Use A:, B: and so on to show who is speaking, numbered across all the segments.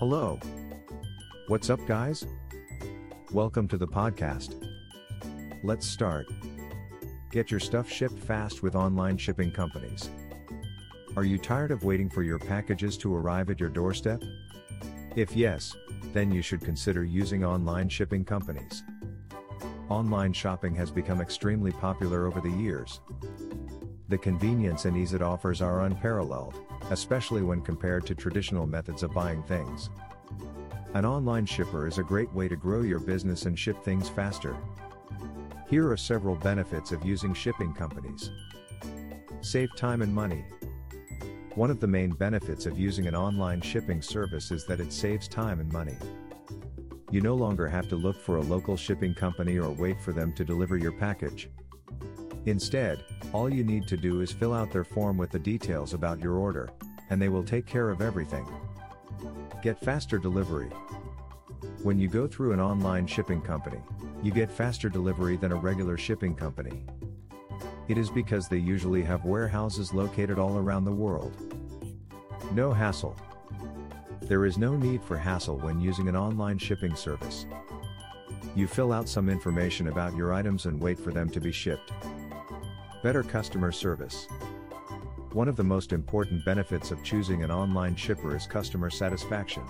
A: Hello. What's up, guys? Welcome to the podcast. Let's start. Get your stuff shipped fast with online shipping companies. Are you tired of waiting for your packages to arrive at your doorstep? If yes, then you should consider using online shipping companies. Online shopping has become extremely popular over the years. The convenience and ease it offers are unparalleled, especially when compared to traditional methods of buying things. An online shipper is a great way to grow your business and ship things faster. Here are several benefits of using shipping companies. Save time and money. One of the main benefits of using an online shipping service is that it saves time and money. You no longer have to look for a local shipping company or wait for them to deliver your package. Instead, all you need to do is fill out their form with the details about your order, and they will take care of everything. Get faster delivery. When you go through an online shipping company, you get faster delivery than a regular shipping company. It is because they usually have warehouses located all around the world. No hassle. There is no need for hassle when using an online shipping service. You fill out some information about your items and wait for them to be shipped. Better customer service. One of the most important benefits of choosing an online shipper is customer satisfaction.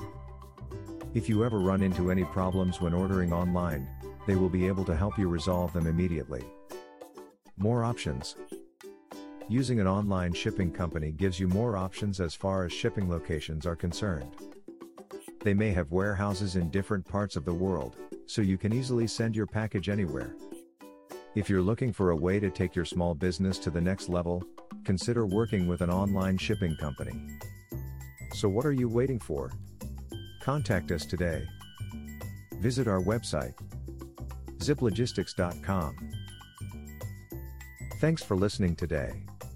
A: If you ever run into any problems when ordering online, they will be able to help you resolve them immediately. More options. Using an online shipping company gives you more options as far as shipping locations are concerned. They may have warehouses in different parts of the world, so you can easily send your package anywhere. If you're looking for a way to take your small business to the next level, consider working with an online shipping company. So, what are you waiting for? Contact us today. Visit our website ziplogistics.com. Thanks for listening today.